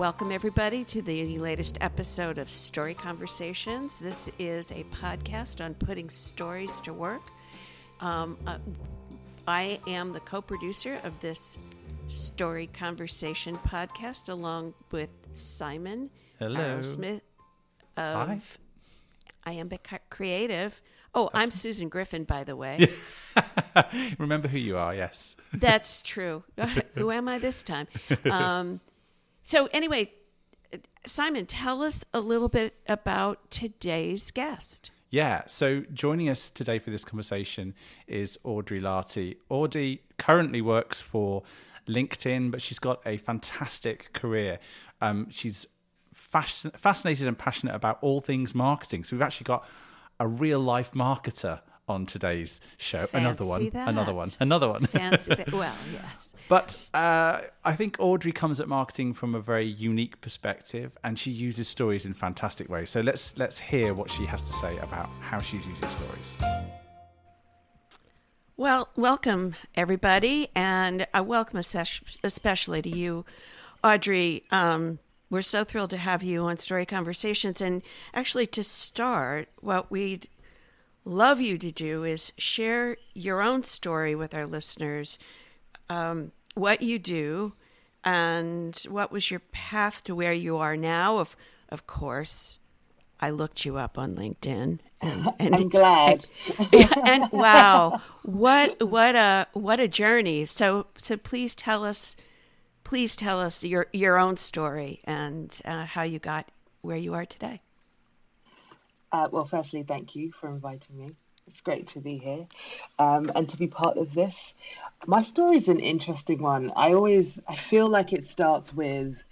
Welcome, everybody, to the latest episode of Story Conversations. This is a podcast on putting stories to work. Um, uh, I am the co producer of this Story Conversation podcast, along with Simon Hello. Smith Hi. of Iambic Creative. Oh, I'm Susan Griffin, by the way. Remember who you are, yes. That's true. Who am I this time? Um, so, anyway, Simon, tell us a little bit about today's guest. Yeah, so joining us today for this conversation is Audrey Lartey. Audrey currently works for LinkedIn, but she's got a fantastic career. Um, she's fasc- fascinated and passionate about all things marketing. So we've actually got a real life marketer on today's show. another one, that. another one, another one. Fancy that. Well, yes. But uh, I think Audrey comes at marketing from a very unique perspective, and she uses stories in fantastic ways. So let's let's hear what she has to say about how she's using stories. Well, welcome, everybody, and I welcome especially to you, Audrey. Um, we're so thrilled to have you on Story Conversations. And actually, to start, what we'd love you to do is share your own story with our listeners, um, what you do, and what was your path to where you are now. Of, of course, I looked you up on LinkedIn, and, and I'm glad. and wow, what what a what a journey! So so please tell us, please tell us your your own story and uh, how you got where you are today. Uh, well, firstly, thank you for inviting me. It's great to be here um, and to be part of this. My story is an interesting one. I always I feel like it starts with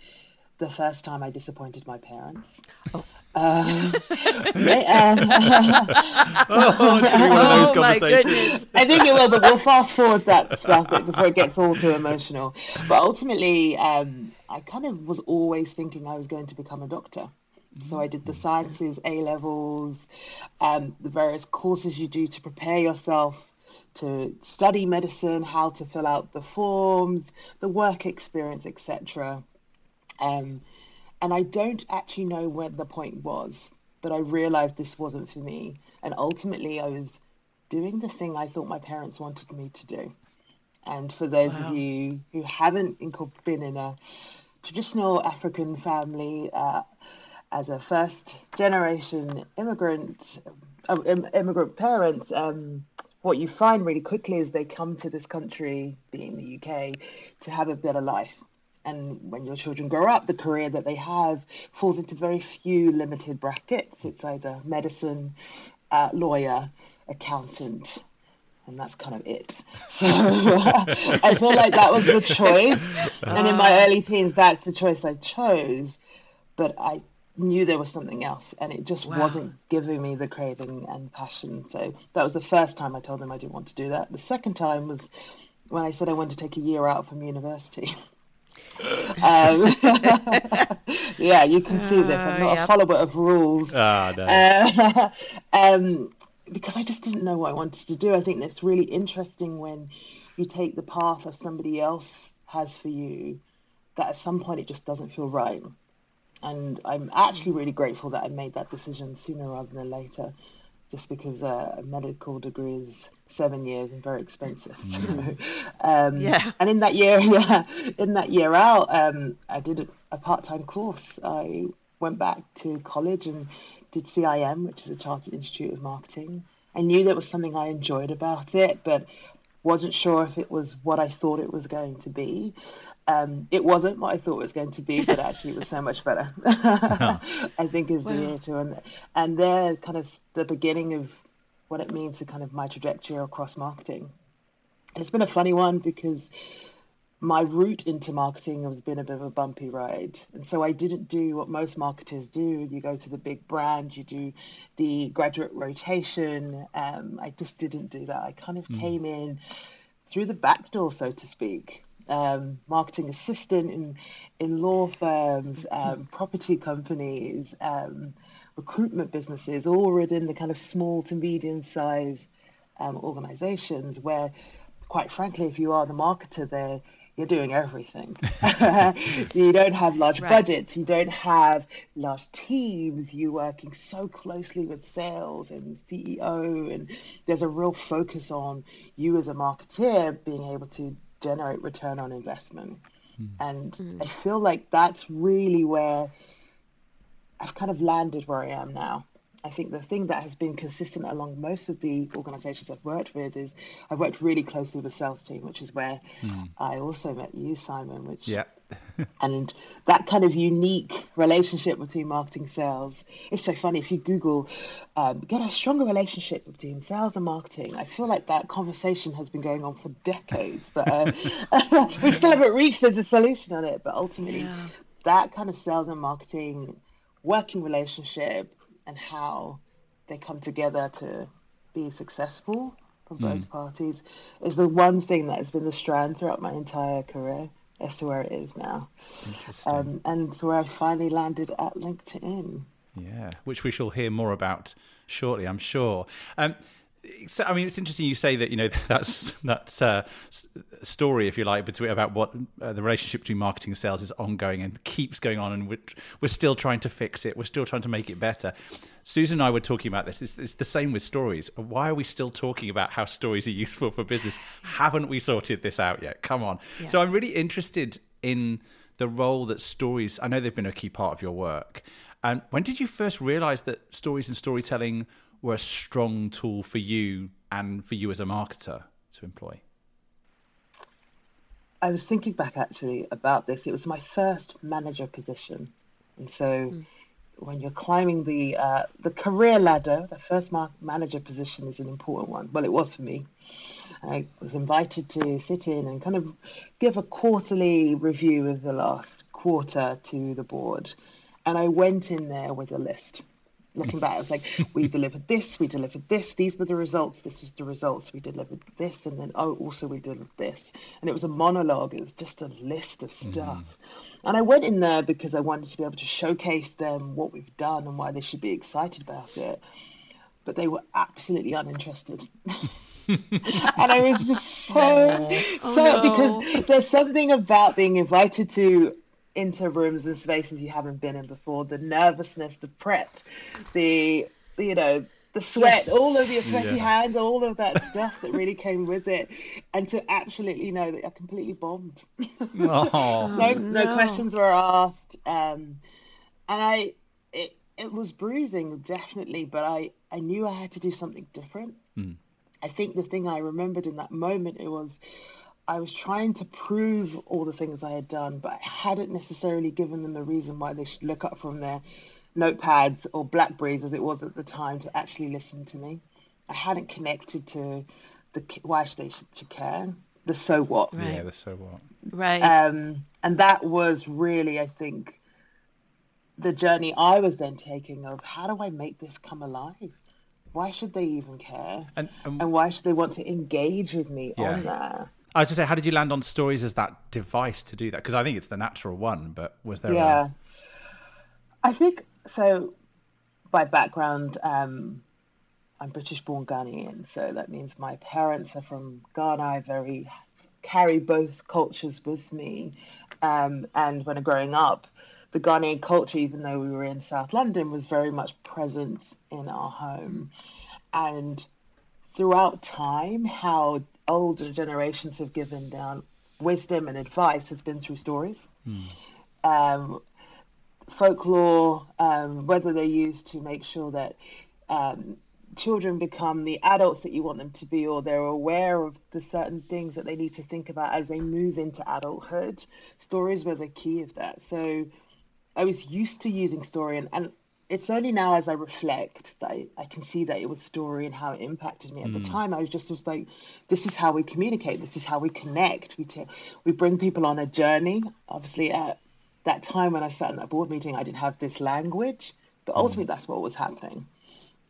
the first time I disappointed my parents. Oh. Um, they- um, Oh, it's gonna be one of those Oh my goodness! I think it will, but we'll fast forward that stuff before it gets all too emotional. But ultimately, um, I kind of was always thinking I was going to become a doctor. So I did the sciences, A levels, um, the various courses you do to prepare yourself to study medicine, how to fill out the forms, the work experience, etc. Um, and I don't actually know where the point was, but I realized this wasn't for me. And ultimately, I was doing the thing I thought my parents wanted me to do. And for those Wow. of you who haven't been in a traditional African family, uh, as a first generation immigrant, uh, im- immigrant parents, um, what you find really quickly is they come to this country, being the UK, to have a better life. And when your children grow up, the career that they have falls into very few limited brackets. It's either medicine, uh, lawyer, accountant, and that's kind of it. So I feel like that was the choice. And in my early teens, that's the choice I chose. But I knew there was something else, and it just Wow. wasn't giving me the craving and passion. So that was the first time I told them I didn't want to do that. The second time was when I said I wanted to take a year out from university. um, yeah, you can see this. I'm not Uh, a follower of rules. Ah, no. Uh, um, because I just didn't know what I wanted to do. I think that's really interesting when you take the path that somebody else has for you, that at some point it just doesn't feel right. And I'm actually really grateful that I made that decision sooner rather than later, just because uh, a medical degree is seven years and very expensive. So, um, Yeah. And in that year, yeah, in that year out, um, I did a, a part-time course. I went back to college and did CIM, which is a Chartered Institute of Marketing. I knew there was something I enjoyed about it, but wasn't sure if it was what I thought it was going to be. Um, it wasn't what I thought it was going to be, but actually it was so much better. I think is the Wow. answer, and and they're kind of the beginning of what it means to kind of my trajectory across marketing. And it's been a funny one because my route into marketing has been a bit of a bumpy ride. And so I didn't do what most marketers do. You go to the big brand, you do the graduate rotation. Um, I just didn't do that. I kind of came in through the back door, so to speak. Um, marketing assistant in in law firms, um, property companies, um, recruitment businesses, all within the kind of small to medium sized um, organizations where, quite frankly, if you are the marketer there, you're doing everything. you don't have large right. budgets, you don't have large teams, you're working so closely with sales and CEO, and there's a real focus on you as a marketeer being able to generate return on investment. Mm. And mm. I feel like that's really where I've kind of landed where I am now. I think the thing that has been consistent along most of the organizations I've worked with is I've worked really closely with the sales team, which is where mm. I also met you, Simon, which yeah. And that kind of unique relationship between marketing sales it's so funny if you google um, get a stronger relationship between sales and marketing i feel like that conversation has been going on for decades but uh, we still haven't reached a solution on it but ultimately yeah. that kind of sales and marketing working relationship and how they come together to be successful for both mm. parties is the one thing that has been the strand throughout my entire career as to where it is now. Um, and where I finally landed at LinkedIn. Yeah, which we shall hear more about shortly, I'm sure. Um, so I mean, it's interesting you say that you know that's that uh, story, if you like, between about what uh, the relationship between marketing and sales is ongoing and keeps going on, and we're, we're still trying to fix it. We're still trying to make it better. Susan and I were talking about this. It's, it's the same with stories. Why are we still talking about how stories are useful for business? Haven't we sorted this out yet? Come on. Yeah. So I'm really interested in the role that stories. I know they've been a key part of your work. And when did you first realize that stories and storytelling were a strong tool for you and for you as a marketer to employ? I was thinking back actually about this. It was my first manager position, and so mm. when you're climbing the uh, the career ladder, the first manager position is an important one. Well, it was for me. I was invited to sit in and kind of give a quarterly review of the last quarter to the board, and I went in there with a list looking back, I was like, we delivered this, we delivered this, these were the results, this was the results, we delivered this, and then, oh, also we delivered this. And it was a monologue, it was just a list of mm-hmm. stuff. Mm-hmm. And I went in there because I wanted to be able to showcase them what we've done and why they should be excited about it. But they were absolutely uninterested. and I was just so, oh, so, no. because there's something about being invited to into rooms and spaces you haven't been in before the nervousness the prep the you know the sweat yes. all of your sweaty yeah. hands all of that stuff that really came with it and to absolutely know that i completely bombed oh, no, no, no questions were asked um, and i it, it was bruising definitely but i i knew i had to do something different mm. i think the thing i remembered in that moment it was I was trying to prove all the things I had done, but I hadn't necessarily given them a reason why they should look up from their notepads or Blackberries as it was at the time to actually listen to me. I hadn't connected to the why should they should, should care, the so what. Right. Yeah, the so what. Right. Um, and that was really, I think, the journey I was then taking of how do I make this come alive? Why should they even care? And, um, and why should they want to engage with me yeah. on that? I was to say, how did you land on stories as that device to do that? Because I think it's the natural one, but was there? A Yeah, a... I think so. By background, um, I'm British-born Ghanaian, so that means my parents are from Ghana. I very carry both cultures with me, um, and when growing up, the Ghanaian culture, even though we were in South London, was very much present in our home, and throughout time, how older generations have given down wisdom and advice has been through stories. Mm. Um, folklore, um, whether they're used to make sure that um, children become the adults that you want them to be, or they're aware of the certain things that they need to think about as they move into adulthood. Stories were the key of that. So I was used to using story, and, and it's only now as I reflect that I, I, can see that it was story and how it impacted me. At mm. the hmm. time, I was just was like, this is how we communicate. This is how we connect. We t- we bring people on a journey. Obviously, at that time when I sat in that board meeting, I didn't have this language, but hmm. ultimately, mm. that's what was happening.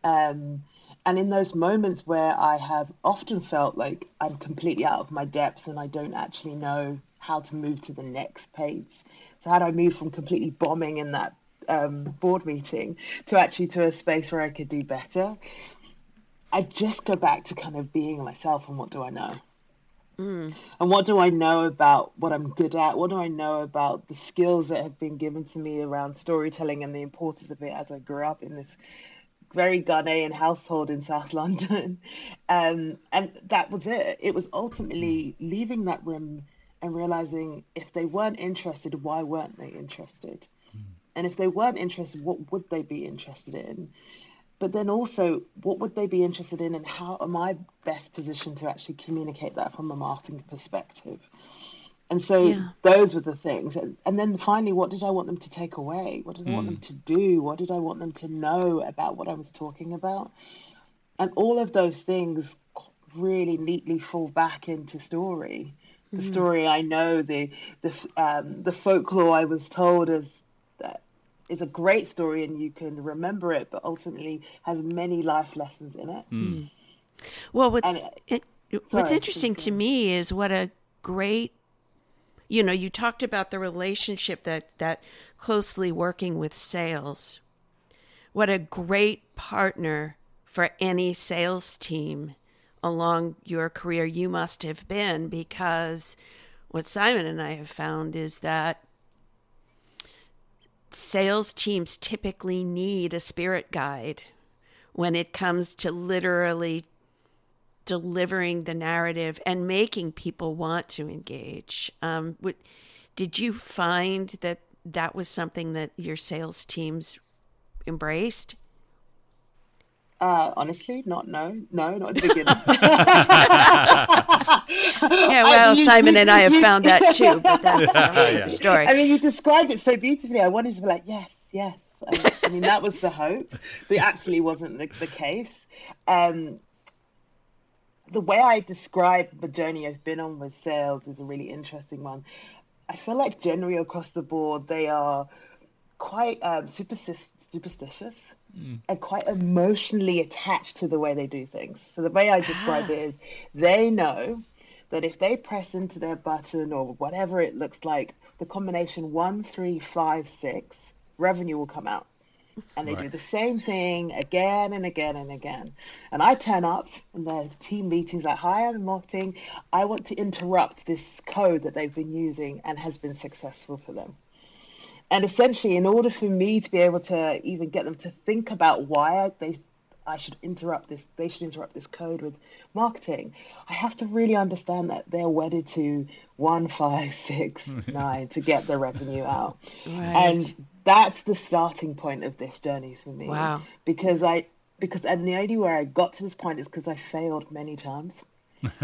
Um, and in those moments where I have often felt like I'm completely out of my depth and I don't actually know how to move to the next pace. So how do I move from completely bombing in that um, board meeting to actually to a space where I could do better. I just go back to kind of being myself and what do I know. Mm. And what do I know about what I'm good at? What do I know about the skills that have been given to me around storytelling and the importance of it as I grew up in this very Ghanaian household in South London? Um, and that was it. It was ultimately leaving that room and realizing if they weren't interested, why weren't they interested? And if they weren't interested, what would they be interested in? but then also what would they be interested in and how am i best positioned to actually communicate that from a marketing perspective and so yeah. those were the things and, and, then finally what did i want them to take away what did i mm. want them mm. to do what did i want them to know about what i was talking about and all of those things really neatly fall back into story the mm. story i know the the um, the folklore i was told as is a great story and you can remember it, but ultimately has many life lessons in it. Mm. Well, what's it, it, sorry, what's interesting to me is what a great you know you talked about the relationship that that closely working with sales what a great partner for any sales team along your career you must have been because what Simon and I have found is that sales teams typically need a spirit guide when it comes to literally delivering the narrative and making people want to engage. Um, did you find that that was something that your sales teams embraced? Uh, honestly, not no, no, not at the beginning. yeah, well, you, Simon you, and I have you, found that too, but that's another yeah. story. I mean, you described it so beautifully. I wanted to be like, yes, yes. I, I mean, that was the hope, but it absolutely wasn't the, the case. Um, the way I describe the journey I've been on with sales is a really interesting one. I feel like generally across the board, they are quite um, superstitious mm. and quite emotionally attached to the way they do things. So the way I describe ah. it is they know that if they press into their button or whatever it looks like, the combination one, three, five, six, revenue will come out. And they right. do the same thing again and again and again. And I turn up in the team meetings like, hi, I'm marketing. I want to interrupt this code that they've been using and has been successful for them. And essentially, in order for me to be able to even get them to think about why they I should interrupt this, they should interrupt this code with marketing. I have to really understand that they're wedded to one, five, six, nine to get the revenue out. Right. And that's the starting point of this journey for me. Wow. Because I, because and the only way I got to this point is because I failed many times.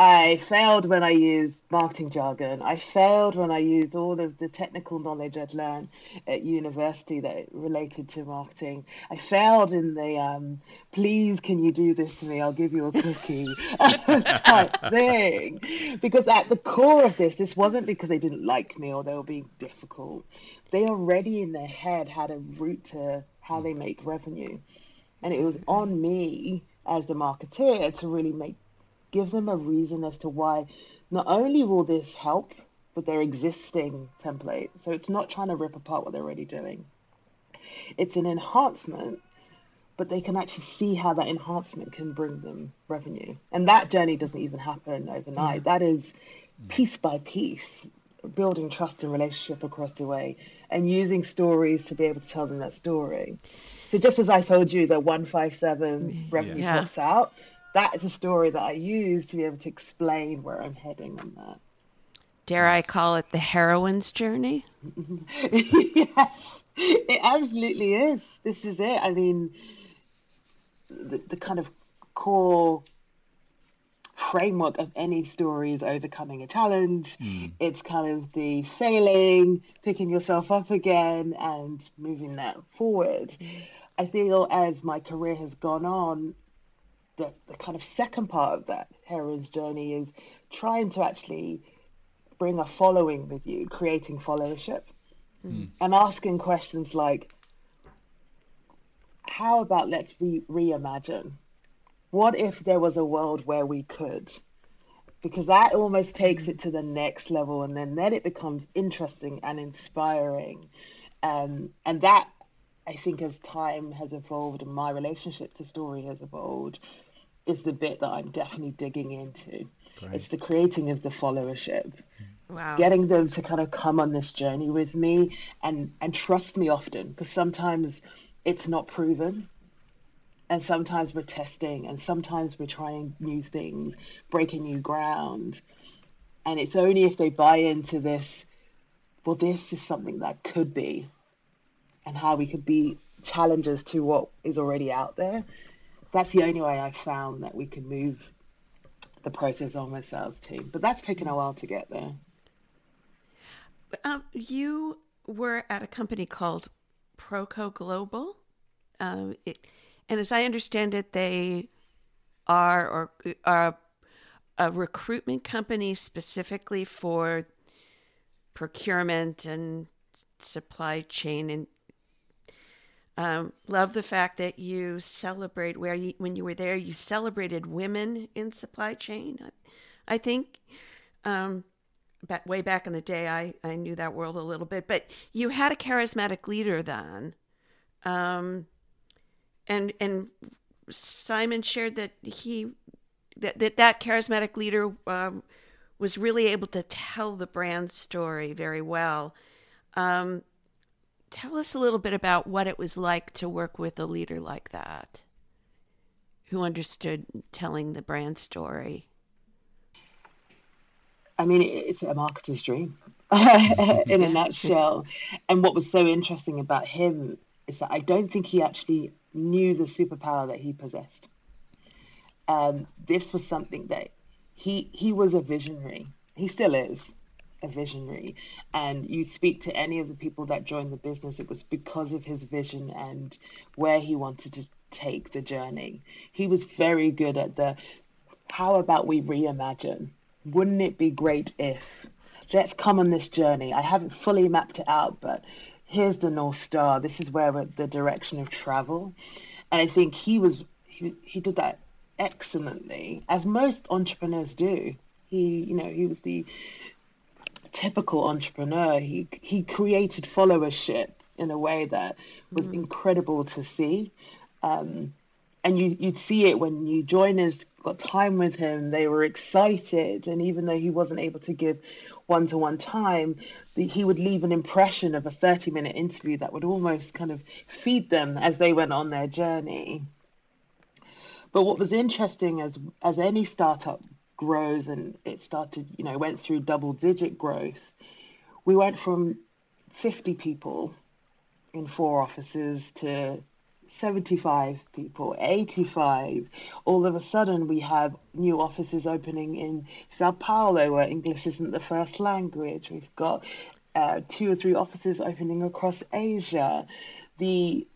I failed when I used marketing jargon. I failed when I used all of the technical knowledge I'd learned at university that related to marketing. I failed in the um, please, can you do this to me? I'll give you a cookie type thing. Because at the core of this, this wasn't because they didn't like me or they were being difficult. They already in their head had a route to how they make revenue. And it was on me as the marketeer to really make give them a reason as to why not only will this help with their existing template, so it's not trying to rip apart what they're already doing, it's an enhancement, but they can actually see how that enhancement can bring them revenue. And that journey doesn't even happen overnight. Mm. That is piece by piece, building trust and relationship across the way and using stories to be able to tell them that story. So just as I told you that 157 revenue yeah. pops out, that is a story that I use to be able to explain where I'm heading on that. Dare yes. I call it the heroine's journey? yes, it absolutely is. This is it. I mean, the, the kind of core framework of any story is overcoming a challenge. Mm. It's kind of the failing, picking yourself up again, and moving that forward. I feel as my career has gone on, the, the kind of second part of that heroine's journey is trying to actually bring a following with you, creating followership, mm. and asking questions like, how about let's re- reimagine? What if there was a world where we could? Because that almost takes it to the next level, and then then it becomes interesting and inspiring, um, and that I think as time has evolved and my relationship to story has evolved, is the bit that I'm definitely digging into. Great. It's the creating of the followership. Mm. Wow. Getting them to kind of come on this journey with me and and trust me often because sometimes it's not proven and sometimes we're testing and sometimes we're trying new things breaking new ground and it's only if they buy into this well this is something that could be and how we could be challengers to what is already out there that's the only way i found that we can move the process on sales team but that's taken a while to get there. Um, you were at a company called proco global. Uh, it, and as I understand it, they are or are a recruitment company specifically for procurement and supply chain and um, love the fact that you celebrate where you, when you were there you celebrated women in supply chain i, I think um, back, way back in the day I, I knew that world a little bit but you had a charismatic leader then um, and and Simon shared that he that that, that charismatic leader um, was really able to tell the brand story very well. Um, tell us a little bit about what it was like to work with a leader like that, who understood telling the brand story. I mean, it's a marketer's dream in a nutshell. And what was so interesting about him is that I don't think he actually knew the superpower that he possessed. Um, this was something that he he was a visionary. He still is a visionary. And you speak to any of the people that joined the business, it was because of his vision and where he wanted to take the journey. He was very good at the how about we reimagine? Wouldn't it be great if? Let's come on this journey. I haven't fully mapped it out, but here's the north star this is where the direction of travel and i think he was he, he did that excellently as most entrepreneurs do he you know he was the typical entrepreneur he he created followership in a way that was mm. incredible to see um, and you you'd see it when new joiners got time with him they were excited and even though he wasn't able to give one to one time, the, he would leave an impression of a 30 minute interview that would almost kind of feed them as they went on their journey. But what was interesting as as any startup grows and it started, you know, went through double digit growth, we went from 50 people in four offices to 75 people, 85. All of a sudden, we have new offices opening in Sao Paulo, where English isn't the first language. We've got uh, two or three offices opening across Asia. The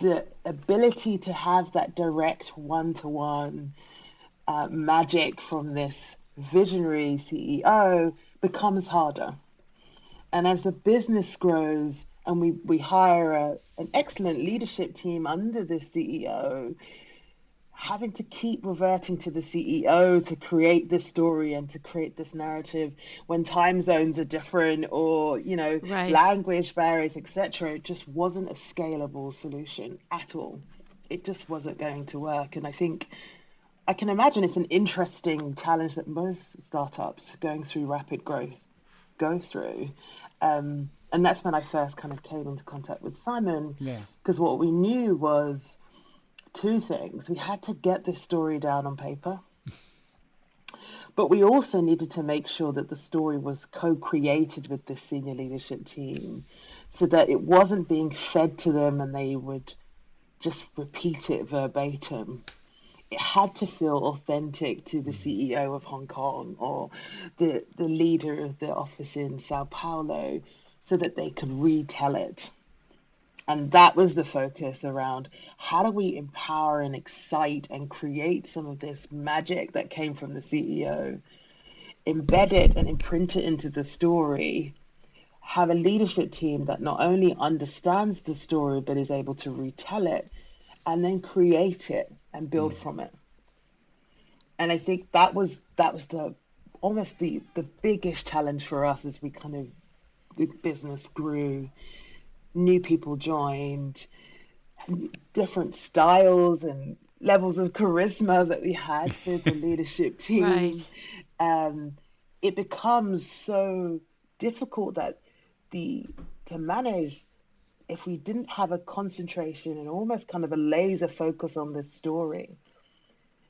the ability to have that direct one-to-one uh, magic from this visionary CEO becomes harder. And as the business grows, and we, we hire a, an excellent leadership team under the CEO, having to keep reverting to the CEO to create this story and to create this narrative when time zones are different or you know right. language barriers etc just wasn't a scalable solution at all it just wasn't going to work and i think i can imagine it's an interesting challenge that most startups going through rapid growth go through um, and that's when I first kind of came into contact with Simon. Yeah. Because what we knew was two things: we had to get this story down on paper, but we also needed to make sure that the story was co-created with the senior leadership team, so that it wasn't being fed to them and they would just repeat it verbatim it had to feel authentic to the mm. CEO of Hong Kong or the the leader of the office in Sao Paulo so that they could retell it. And that was the focus around how do we empower and excite and create some of this magic that came from the CEO, embed it and imprint it into the story, have a leadership team that not only understands the story but is able to retell it, and then create it and build mm. from it. And I think that was that was the almost the the biggest challenge for us as we kind of the business grew, new people joined, different styles and levels of charisma that we had with the leadership team, right. um, it becomes so difficult that the to manage if we didn't have a concentration and almost kind of a laser focus on this story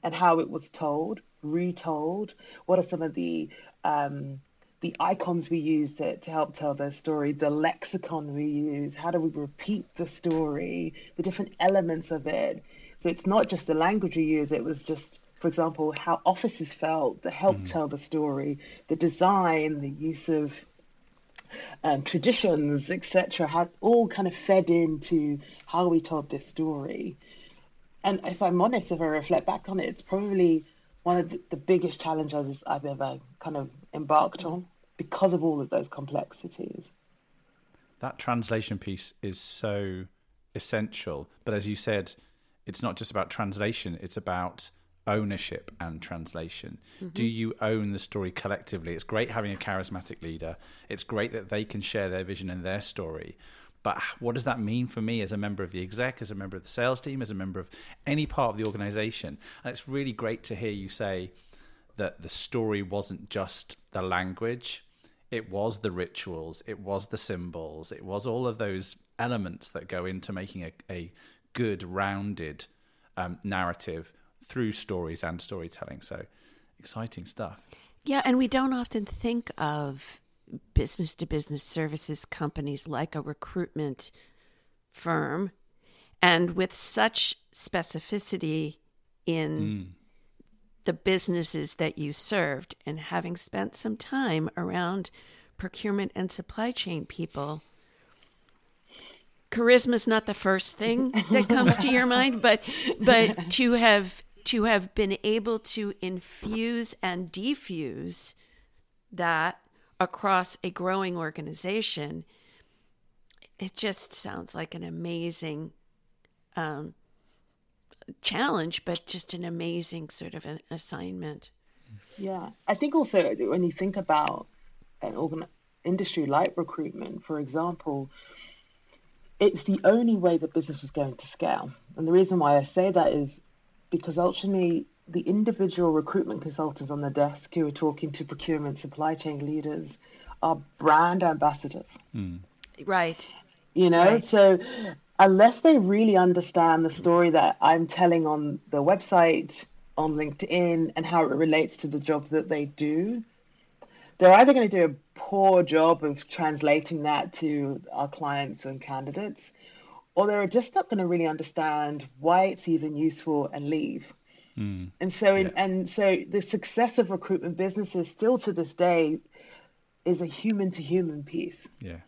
and how it was told, retold, what are some of the um, the icons we use to, to help tell their story, the lexicon we use, how do we repeat the story, the different elements of it. So it's not just the language we use, it was just, for example, how offices felt that helped mm. tell the story, the design, the use of um, traditions, etc., had all kind of fed into how we told this story. And if I'm honest, if I reflect back on it, it's probably one of the, the biggest challenges I've ever kind of embarked on because of all of those complexities. That translation piece is so essential. But as you said, it's not just about translation, it's about ownership and translation. Mm-hmm. Do you own the story collectively? It's great having a charismatic leader. It's great that they can share their vision and their story. But what does that mean for me as a member of the exec, as a member of the sales team, as a member of any part of the organization? And it's really great to hear you say that the story wasn't just the language, it was the rituals, it was the symbols, it was all of those elements that go into making a, a good, rounded um, narrative through stories and storytelling. So exciting stuff. Yeah, and we don't often think of business to business services companies like a recruitment firm and with such specificity in mm. the businesses that you served and having spent some time around procurement and supply chain people charisma is not the first thing that comes to your mind but but to have to have been able to infuse and diffuse that across a growing organization, it just sounds like an amazing um, challenge, but just an amazing sort of an assignment. Yeah, I think also when you think about an organ- industry like recruitment, for example, it's the only way the business is going to scale. And the reason why I say that is because ultimately the individual recruitment consultants on the desk who are talking to procurement supply chain leaders are brand ambassadors. Mm. Right. You know, right. so unless they really understand the story that I'm telling on the website, on LinkedIn, and how it relates to the jobs that they do, they're either going to do a poor job of translating that to our clients and candidates, or they're just not going to really understand why it's even useful and leave. Mm, and so, in, and so, the success of recruitment businesses still to this day is a human to human piece. Yeah.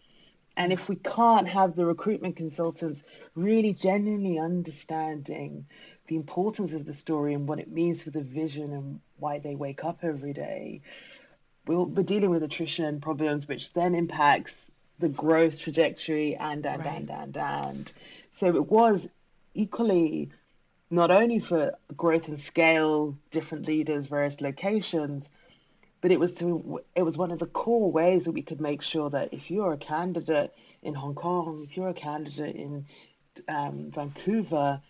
And if we can't have the recruitment consultants really genuinely understanding the importance of the story and what it means for the vision and why they wake up every day, we'll be dealing with attrition problems, which then impacts the growth trajectory and and right. and and and. So it was equally not only for growth and scale, different leaders, various locations, but it was to it was one of the core ways that we could make sure that if you're a candidate in Hong Kong, if you're a candidate in um, Vancouver,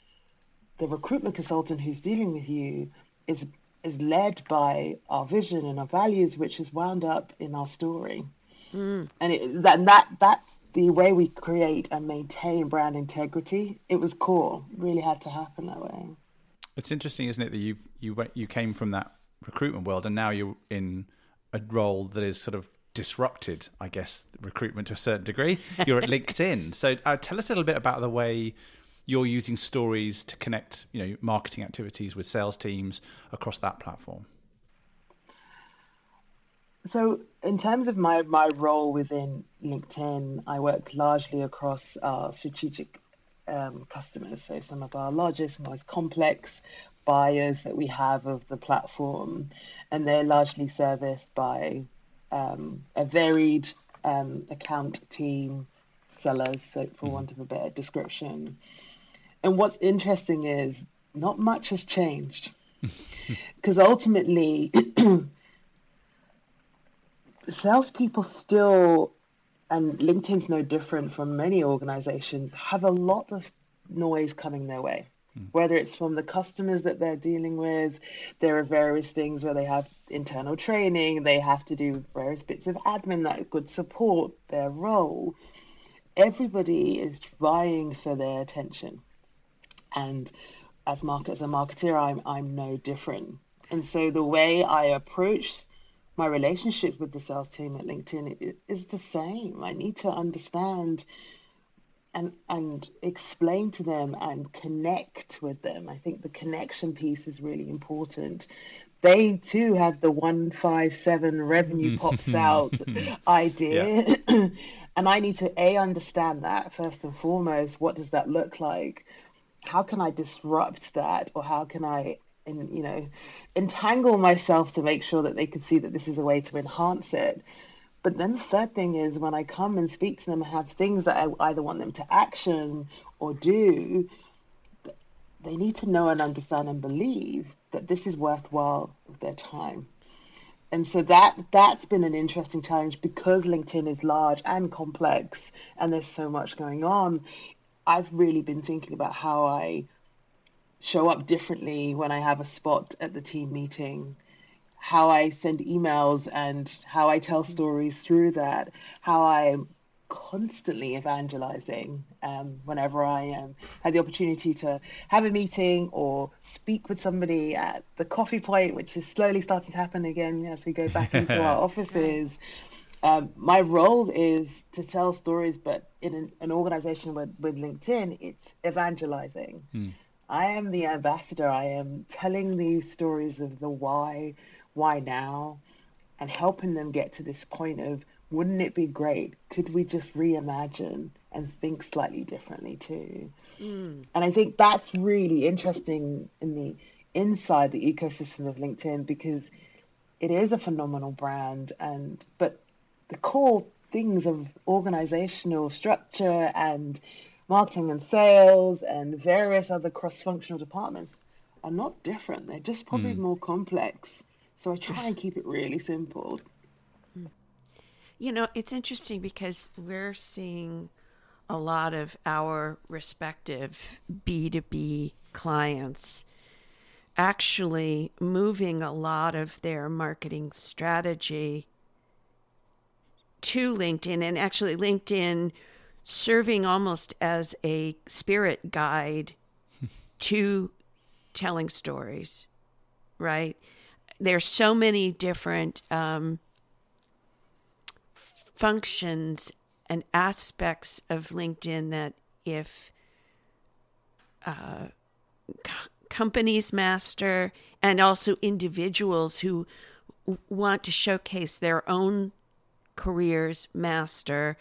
the recruitment consultant who's dealing with you is is led by our vision and our values, which is wound up in our story. Mm. And it, that, that that's the way we create and maintain brand integrity. It was core. It really had to happen that way. It's interesting, isn't it, that you you went, you came from that recruitment world and now you're in a role that is sort of disrupted, I guess, recruitment to a certain degree. You're at LinkedIn. So uh, tell us a little bit about the way you're using stories to connect, you know, marketing activities with sales teams across that platform. So, in terms of my, my role within LinkedIn, I work largely across our strategic um, customers. So, some of our largest, most complex buyers that we have of the platform, and they're largely serviced by um, a varied um, account team, sellers, so for mm-hmm. want of a better description. And what's interesting is not much has changed because ultimately salespeople still, and LinkedIn's no different from many organizations, have a lot of noise coming their way. Hmm. whether it's from the customers that they're dealing with. There are various things where they have internal training, they have to do various bits of admin that could support their role. Everybody is vying for their attention. And as market as a marketer, I'm I'm no different. And so the way I approach my relationship with the sales team at LinkedIn is the same. I need to understand and and explain to them and connect with them. I think the connection piece is really important. They too have the one five seven revenue pops out idea. and I need to A understand that first and foremost. What does that look like? How can I disrupt that or how can I and you know entangle myself to make sure that they can see that this is a way to enhance it but then the third thing is when I come and speak to them have things that I either want them to action or do, they need to know and understand and believe that this is worthwhile of their time. And so that that's been an interesting challenge because LinkedIn is large and complex and there's so much going on. I've really been thinking about how I show up differently when I have a spot at the team meeting how I send emails and how I tell stories through that, how I'm constantly evangelizing um, whenever I um, have the opportunity to have a meeting or speak with somebody at the coffee point, which is slowly starting to happen again as we go back into our offices. Um, my role is to tell stories, but in an, an organization with, with LinkedIn, it's evangelizing. Hmm. I am the ambassador. I am telling these stories of the why, why now, and helping them get to this point of wouldn't it be great? Could we just reimagine and think slightly differently too? Mm. And I think that's really interesting in the inside the ecosystem of LinkedIn because it is a phenomenal brand and but the core things of organizational structure and marketing and sales and various other cross-functional departments are not different. They're just probably mm. more complex. So I try and keep it really simple. You know, it's interesting because we're seeing a lot of our respective B2B clients actually moving a lot of their marketing strategy to LinkedIn and actually LinkedIn serving almost as a spirit guide to telling stories, right? there's so many different um, functions and aspects of LinkedIn that if uh, c- companies master and also individuals who w- want to showcase their own careers master,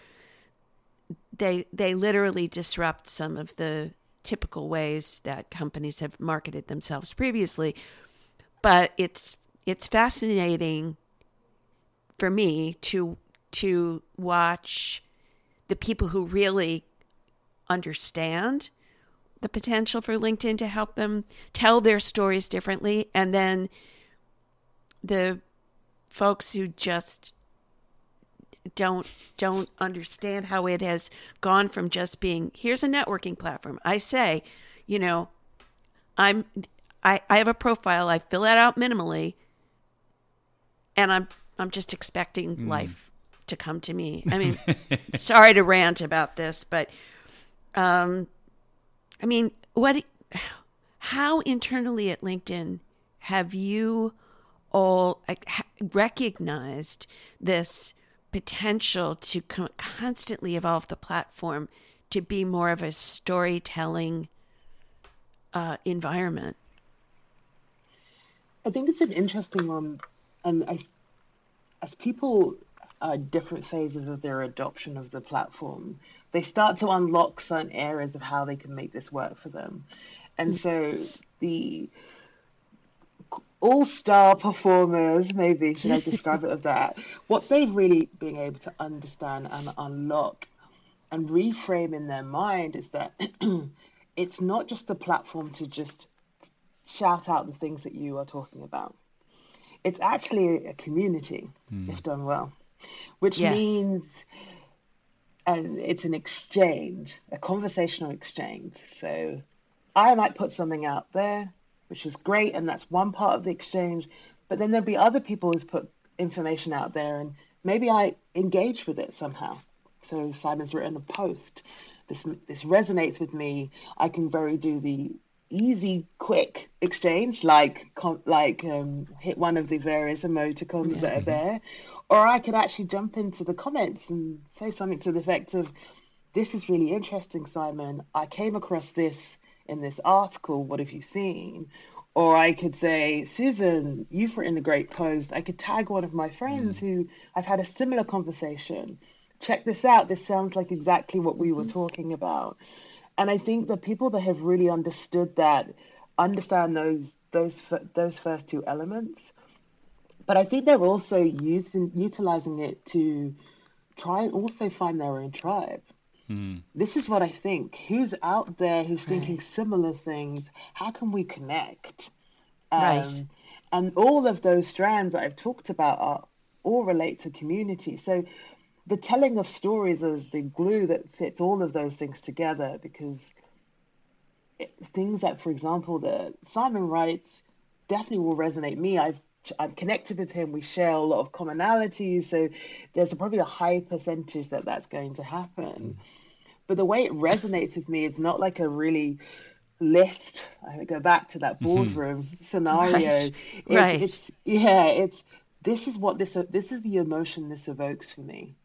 they they literally disrupt some of the typical ways that companies have marketed themselves previously. But it's it's fascinating for me to to watch the people who really understand the potential for LinkedIn to help them tell their stories differently and then the folks who just don't don't understand how it has gone from just being here's a networking platform. I say, you know, I'm I, I have a profile, I fill that out minimally and I'm I'm just expecting mm. life to come to me. I mean, sorry to rant about this, but um, I mean, what? How internally at LinkedIn have you all recognized this potential to constantly evolve the platform to be more of a storytelling uh, environment? I think it's an interesting one and I, as people are different phases of their adoption of the platform, they start to unlock certain areas of how they can make this work for them. And so the all star performers, maybe should I describe it as that, what they've really been able to understand and unlock and reframe in their mind is that it's not just the platform to just shout out the things that you are talking about it's actually a community mm. if done well, which yes. means and it's an exchange, a conversational exchange. So I might put something out there, which is great, and that's one part of the exchange. But then there'll be other people who's put information out there, and maybe I engage with it somehow. So Simon's written a post. This this resonates with me. I can very do the easy, quick exchange, like like um, hit one of the various emoticons yeah. that are there, or I could actually jump into the comments and say something to the effect of, "This is really interesting, Simon. I came across this in this article. What have you seen?" Or I could say, Susan, you've written a great post. I could tag one of my friends mm. who I've had a similar conversation. Check this out. This sounds like exactly what we were mm-hmm. talking about. And I think the people that have really understood that understand those those those first two elements. But I think they're also using utilizing it to try and also find their own tribe. Mm. This is what I think. Who's out there who's right. thinking similar things? How can we connect? Um, right. And all of those strands that I've talked about are all relate to community. So the telling of stories is the glue that fits all of those things together because it, things that, for example, the Simon writes definitely will resonate me. I've I'm connected with him. We share a lot of commonalities, so there's probably a high percentage that that's going to happen. Mm. But the way it resonates with me, it's not like a really list. I go back to that mm-hmm. boardroom mm-hmm. scenario. Right. It's, right. it's yeah. It's this is what this this is the emotion this evokes for me.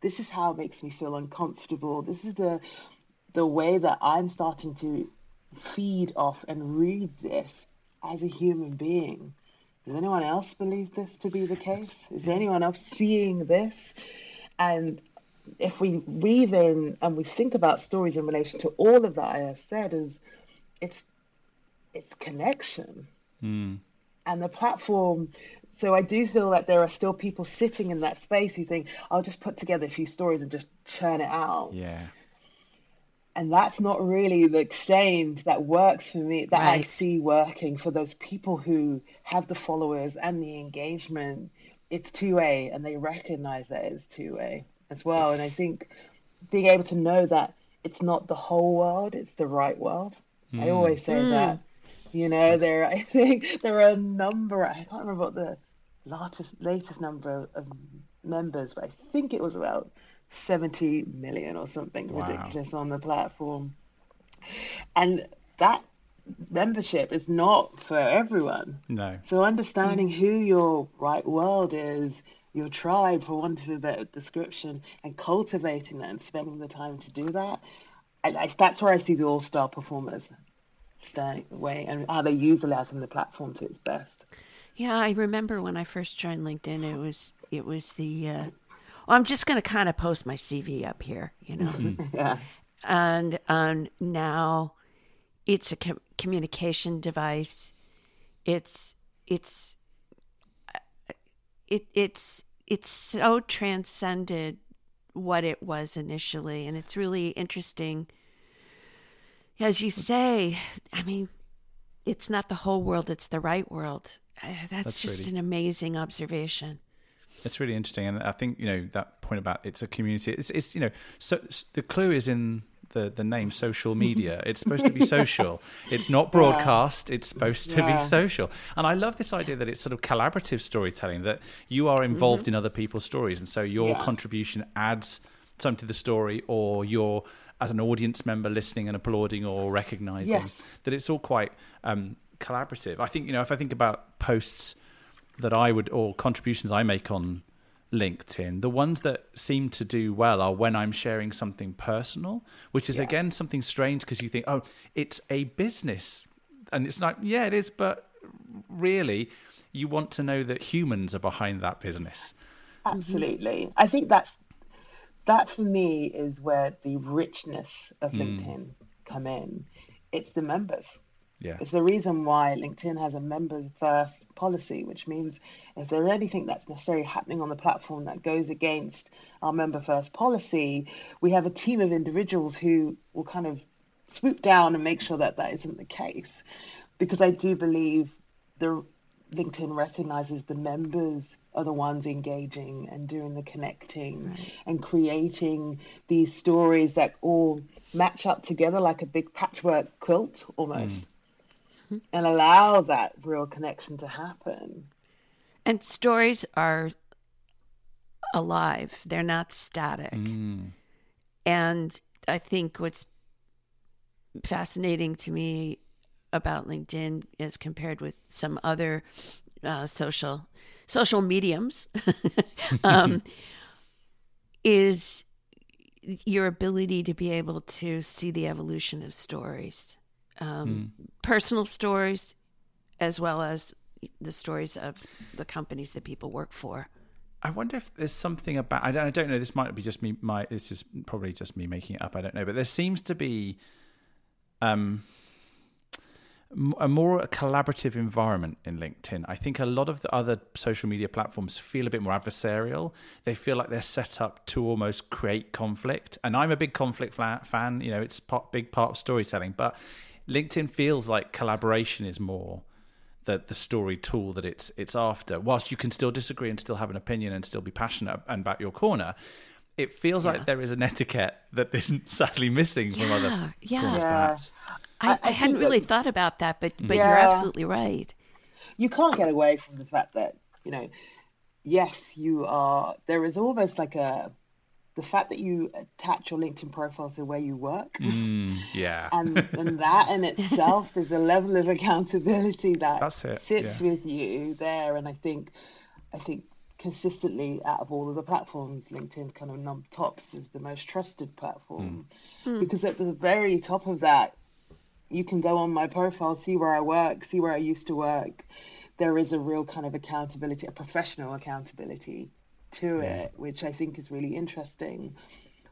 This is how it makes me feel uncomfortable. This is the the way that I'm starting to feed off and read this as a human being. Does anyone else believe this to be the case? Is anyone else seeing this? And if we weave in and we think about stories in relation to all of that I have said, is it's it's connection. Mm. And the platform so I do feel that there are still people sitting in that space who think, I'll just put together a few stories and just churn it out. Yeah. And that's not really the exchange that works for me, that right. I see working for those people who have the followers and the engagement. It's two way and they recognize that it's two way as well. And I think being able to know that it's not the whole world, it's the right world. Mm. I always say mm. that. You know, That's... there I think there are a number I can't remember what the latest latest number of members, but I think it was about seventy million or something wow. ridiculous on the platform. And that membership is not for everyone. No. So understanding who your right world is, your tribe, for want of a better description, and cultivating that and spending the time to do that, I, I, that's where I see the all star performers staying away and how they utilizing the platform to its best. Yeah, I remember when I first joined LinkedIn, it was it was the. Uh, well, I'm just going to kind of post my CV up here, you know. Yeah. And um, now, it's a com- communication device. It's it's it it's it's so transcended what it was initially, and it's really interesting. As you say, I mean, it's not the whole world; it's the right world uh, that's, that's, just really, an amazing observation. It's really interesting, and I think you know that point about it's a community. It's, it's you know, so the clue is in the the name social media. It's supposed to be social. It's not broadcast. It's supposed to yeah. be social. And I love this idea that it's sort of collaborative storytelling. That you are involved mm-hmm. in other people's stories, and so your yeah. contribution adds something to the story, or you're as an audience member listening and applauding or recognizing yes. that it's all quite um, collaborative. I think you know if I think about posts that I would or contributions I make on LinkedIn, the ones that seem to do well are when I'm sharing something personal, which is yeah. again something strange because you think, oh, it's a business, and it's like, yeah, it is, but really, you want to know that humans are behind that business. Absolutely, I think that's that for me is where the richness of hmm. LinkedIn mm. come in. It's the members yeah. It's the reason why LinkedIn has a member first policy, which means if there's anything that's necessarily happening on the platform that goes against our member first policy, we have a team of individuals who will kind of swoop down and make sure that that isn't the case. Because I do believe the LinkedIn recognizes the members are the ones engaging and doing the connecting right. and creating these stories that all match up together like a big patchwork quilt almost mm. And allow that real connection to happen. And stories are alive, they're not static. Mm. And I think what's fascinating to me about LinkedIn as compared with some other uh, social social mediums um, is your ability to be able to see the evolution of stories, um, mm. personal stories, as well as the stories of the companies that people work for. I wonder if there's something about I don't, I don't know. This might be just me. My this is probably just me making it up. I don't know, but there seems to be um, a more collaborative environment in LinkedIn. I think a lot of the other social media platforms feel a bit more adversarial. They feel like they're set up to almost create conflict. And I'm a big conflict fan. You know, it's a big part of storytelling. But LinkedIn feels like collaboration is more the the story tool that it's it's after. Whilst you can still disagree and still have an opinion and still be passionate and back your corner, it feels yeah. like there is an etiquette that isn't sadly missing yeah, from other yeah. corners, yeah. perhaps. I, I, I hadn't really that, thought about that, but but yeah. you're absolutely right. You can't get away from the fact that you know, yes, you are. There is almost like a the fact that you attach your LinkedIn profile to where you work. Mm, yeah, and and that in itself, there's a level of accountability that sits yeah. with you there, and I think, I think consistently out of all of the platforms, LinkedIn kind of num tops as the most trusted platform mm. because at the very top of that you can go on my profile, see where I work, see where I used to work. There is a real kind of accountability, a professional accountability to it, which I think is really interesting.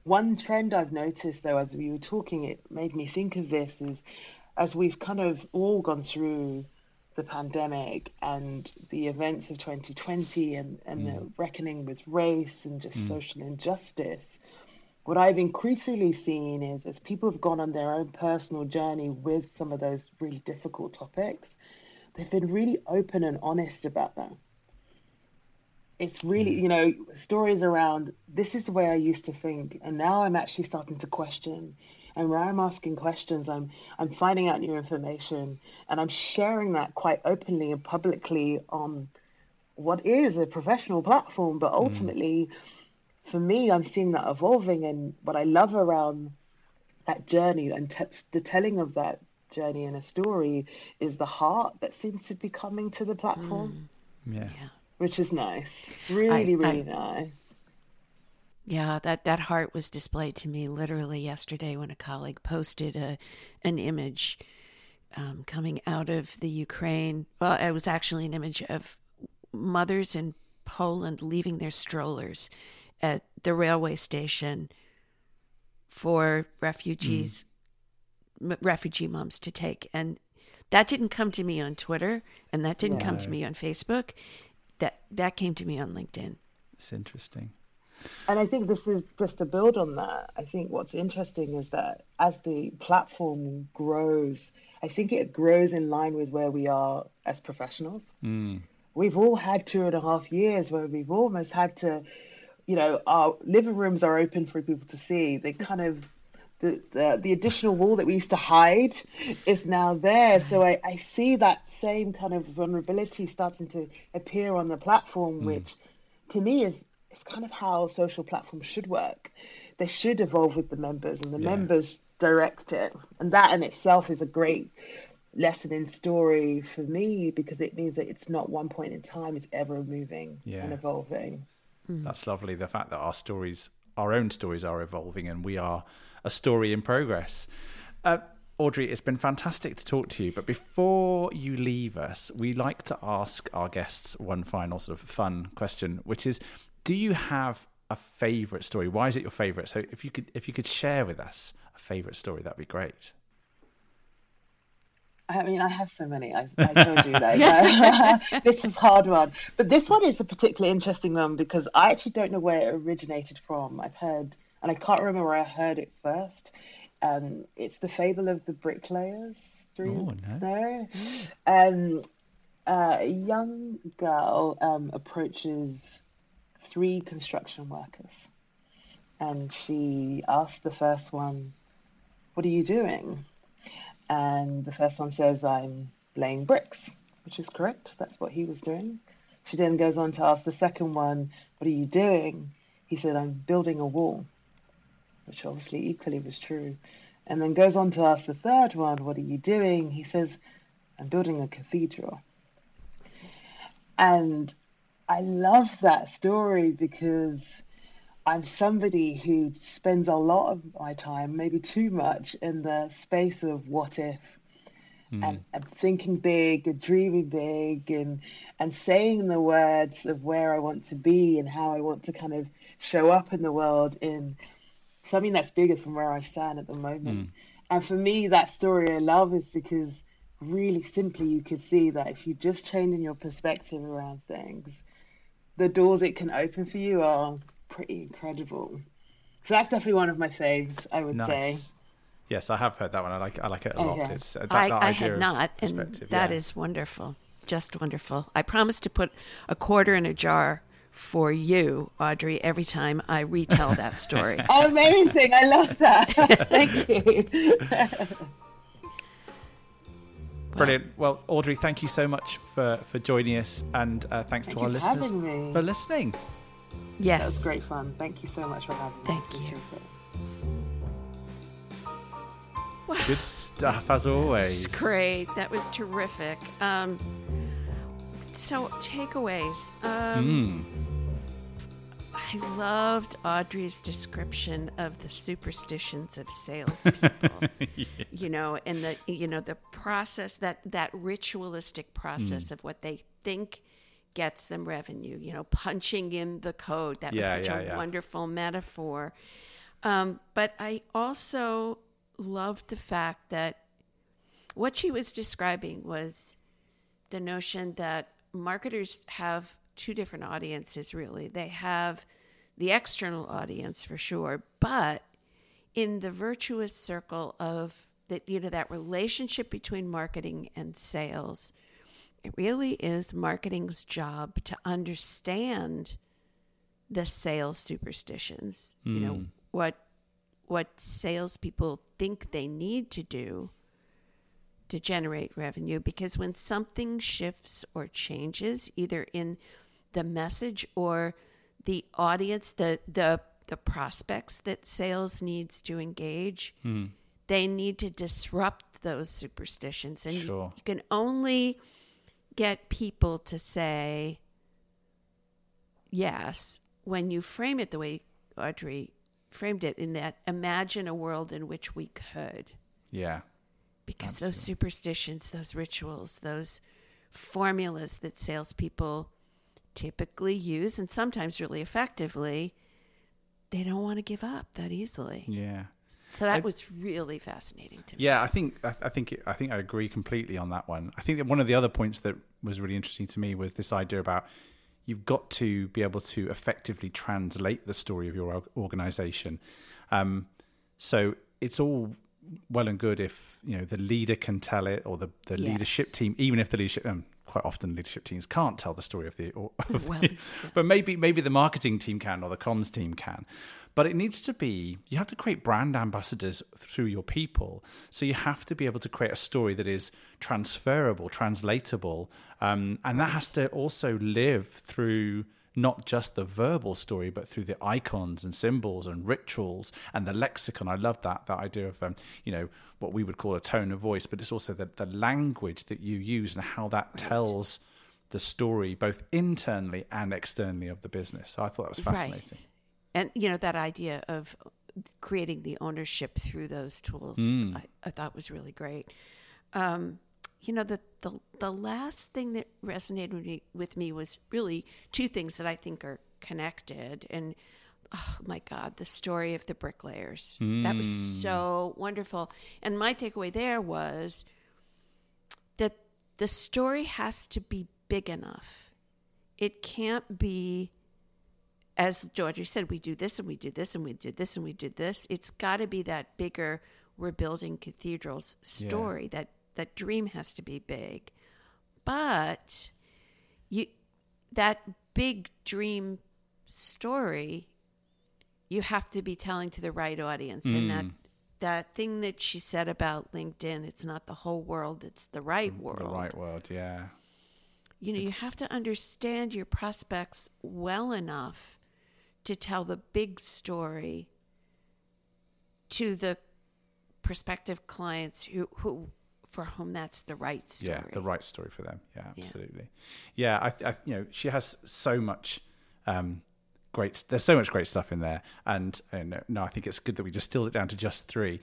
One trend I've noticed, though, as we were talking, it made me think of this is as we've kind of all gone through the pandemic and the events of 2020 and, and mm. the reckoning with race and just mm. social injustice, what I've increasingly seen is as people have gone on their own personal journey with some of those really difficult topics, they've been really open and honest about them. It's really, mm. you know, stories around this is the way I used to think, and now I'm actually starting to question. And where I'm asking questions, I'm I'm finding out new information, and I'm sharing that quite openly and publicly on what is a professional platform, but mm. ultimately. Mm for me, I'm seeing that evolving. And what I love around that journey and t- the telling of that journey in a story is the heart that seems to be coming to the platform. Mm. Yeah. yeah. Which is nice. Really, I, really I, nice. Yeah, that, that heart was displayed to me literally yesterday when a colleague posted a an image um, coming out of the Ukraine. Well, it was actually an image of mothers in Poland leaving their strollers at the railway station for refugees, mm. m- refugee moms to take. And that didn't come to me on Twitter, and that didn't come to me on Facebook. That that came to me on LinkedIn. It's interesting. And I think this is just to build on that. I think what's interesting is that as the platform grows, I think it grows in line with where we are as professionals. Mm. We've all had two and a half years where we've almost had to you know, our living rooms are open for people to see. They kind of the, the, the additional wall that we used to hide is now there. So I, I see that same kind of vulnerability starting to appear on the platform, mm. which to me is is kind of how social platforms should work. They should evolve with the members and the yeah. members direct it. And that in itself is a great lesson in story for me because it means that it's not one point in time, it's ever moving yeah. and evolving. Mm. That's lovely. The fact that our stories, our own stories, are evolving and we are a story in progress. Uh, Audrey, it's been fantastic to talk to you. But before you leave us, we like to ask our guests one final sort of fun question, which is do you have a favorite story? Why is it your favorite? So if you could if you could share with us a favorite story, that'd be great. I mean, I have so many. I, I told you that. this is hard one, but this one is a particularly interesting one because I actually don't know where it originated from. I've heard, and I can't remember where I heard it first. Um, it's the fable of the bricklayers. Oh, no. Um, uh, a young girl um, approaches three construction workers, and she asks the first one What are you doing? And the first one says, I'm laying bricks, which is correct. That's what he was doing. She then goes on to ask the second one, What are you doing? He said, I'm building a wall, which obviously equally was true. And then goes on to ask the third one, What are you doing? He says, I'm building a cathedral. And I love that story because I'm somebody who spends a lot of my time, maybe too much, in the space of what if. Mm. And, and, thinking big and dreaming big and and saying the words of where I want to be and how I want to kind of show up in the world in something that's bigger from where I stand at the moment. Mm. And for me, that story I love is because really simply you could see that if you just change in your perspective around things, the doors it can open for you are pretty incredible. So that's definitely one of my faves, I would nice. say. Yes, I have heard that one. I like I like it a lot. Okay. It's uh, that, I, that I had not, and that yeah. is wonderful, just wonderful. I promise to put a quarter in a jar for you, Audrey, every time I retell that story. oh, amazing! I love that. Thank you. Brilliant. Well, Audrey, thank you so much for, for joining us, and uh, thanks thank to our listeners for listening. Yes, that was great fun. Thank you so much for having me. Thank you. Good stuff as always. great. That was terrific. Um, so takeaways. Um, mm. I loved Audrey's description of the superstitions of salespeople. yeah. You know, and the you know the process that that ritualistic process mm. of what they think gets them revenue. You know, punching in the code. That yeah, was such yeah, a wonderful metaphor. Um, but I also loved the fact that what she was describing was the notion that marketers have two different audiences really they have the external audience for sure, but in the virtuous circle of that, you know, that relationship between marketing and sales, it really is marketing's job to understand the sales superstitions. Mm. You know hmm. what what salespeople think they need to do to generate revenue because when something shifts or changes, either in the message or the audience, the the the prospects that sales needs to engage, mm. they need to disrupt those superstitions, and sure. you, you can only get people to say yes when you frame it the way Audrey framed it in that imagine a world in which we could. Yeah. Because Absolutely. those superstitions, those rituals, those formulas that salespeople typically use and sometimes really effectively, they don't want to give up that easily. Yeah. So that I, was really fascinating to me. Yeah, I think I, I think it, I think I agree completely on that one. I think that one of the other points that was really interesting to me was this idea about you've got to be able to effectively translate the story of your organization. Um, so it's all well and good if you know the leader can tell it or the, the yes. leadership team, even if the leadership um, quite often leadership teams can't tell the story of the, or, of well, the yeah. but maybe maybe the marketing team can or the comms team can. But it needs to be you have to create brand ambassadors through your people. So you have to be able to create a story that is transferable, translatable, um, and that has to also live through not just the verbal story, but through the icons and symbols and rituals and the lexicon. I love that that idea of um, you know what we would call a tone of voice, but it's also the, the language that you use and how that tells the story both internally and externally of the business. So I thought that was fascinating. Right. And you know that idea of creating the ownership through those tools, mm. I, I, thought was really great. Um, you know, the, the, the last thing that resonated with me, with me was really two things that I think are connected. And oh my God, the story of the bricklayers. Mm. That was mm. so wonderful. And my takeaway there was that the story has to be big enough. It can't be, as Georgie said, we do this and we do this and we do this and we do this. It's got to be that bigger, we're building cathedrals story, yeah. that that dream has to be big. But you that big dream story you have to be telling to the right audience mm. and that that thing that she said about LinkedIn, it's not the whole world, it's the right world. The right world, yeah. You know, you have to understand your prospects well enough to tell the big story to the prospective clients who, who for whom that's the right story. Yeah, the right story for them. Yeah, absolutely. Yeah, I, I you know, she has so much um, great. There's so much great stuff in there, and, and no, I think it's good that we distilled it down to just three.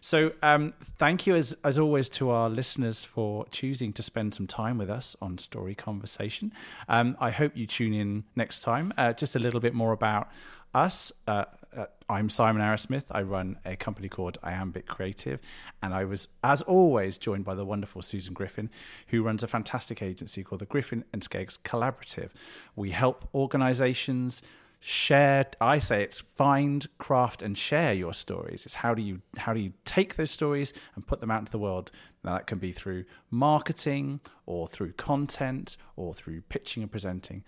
So, um, thank you as as always to our listeners for choosing to spend some time with us on Story Conversation. Um, I hope you tune in next time. Uh, just a little bit more about us. Uh, uh, I'm Simon Arrowsmith. I run a company called Iambic Creative, and I was, as always, joined by the wonderful Susan Griffin, who runs a fantastic agency called the Griffin and Skeggs Collaborative. We help organisations share i say it's find craft and share your stories it's how do you how do you take those stories and put them out into the world now that can be through marketing or through content or through pitching and presenting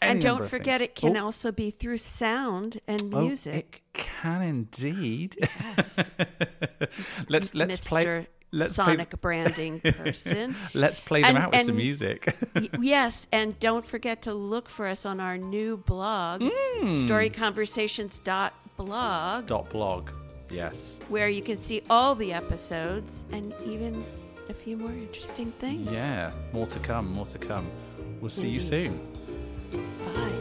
Any and don't forget, things. it can Oh, also be through sound and oh, music. it can indeed Yes, let's let's Mr. play let's Sonic play, person. person. let's play them And- out with some music yes, and don't forget to look for us on our new blog, Hmm. storyconversations.blog, dot blog yes where you can see all the episodes and even a few more interesting things. yeah more to come more to come we'll see you soon Bye.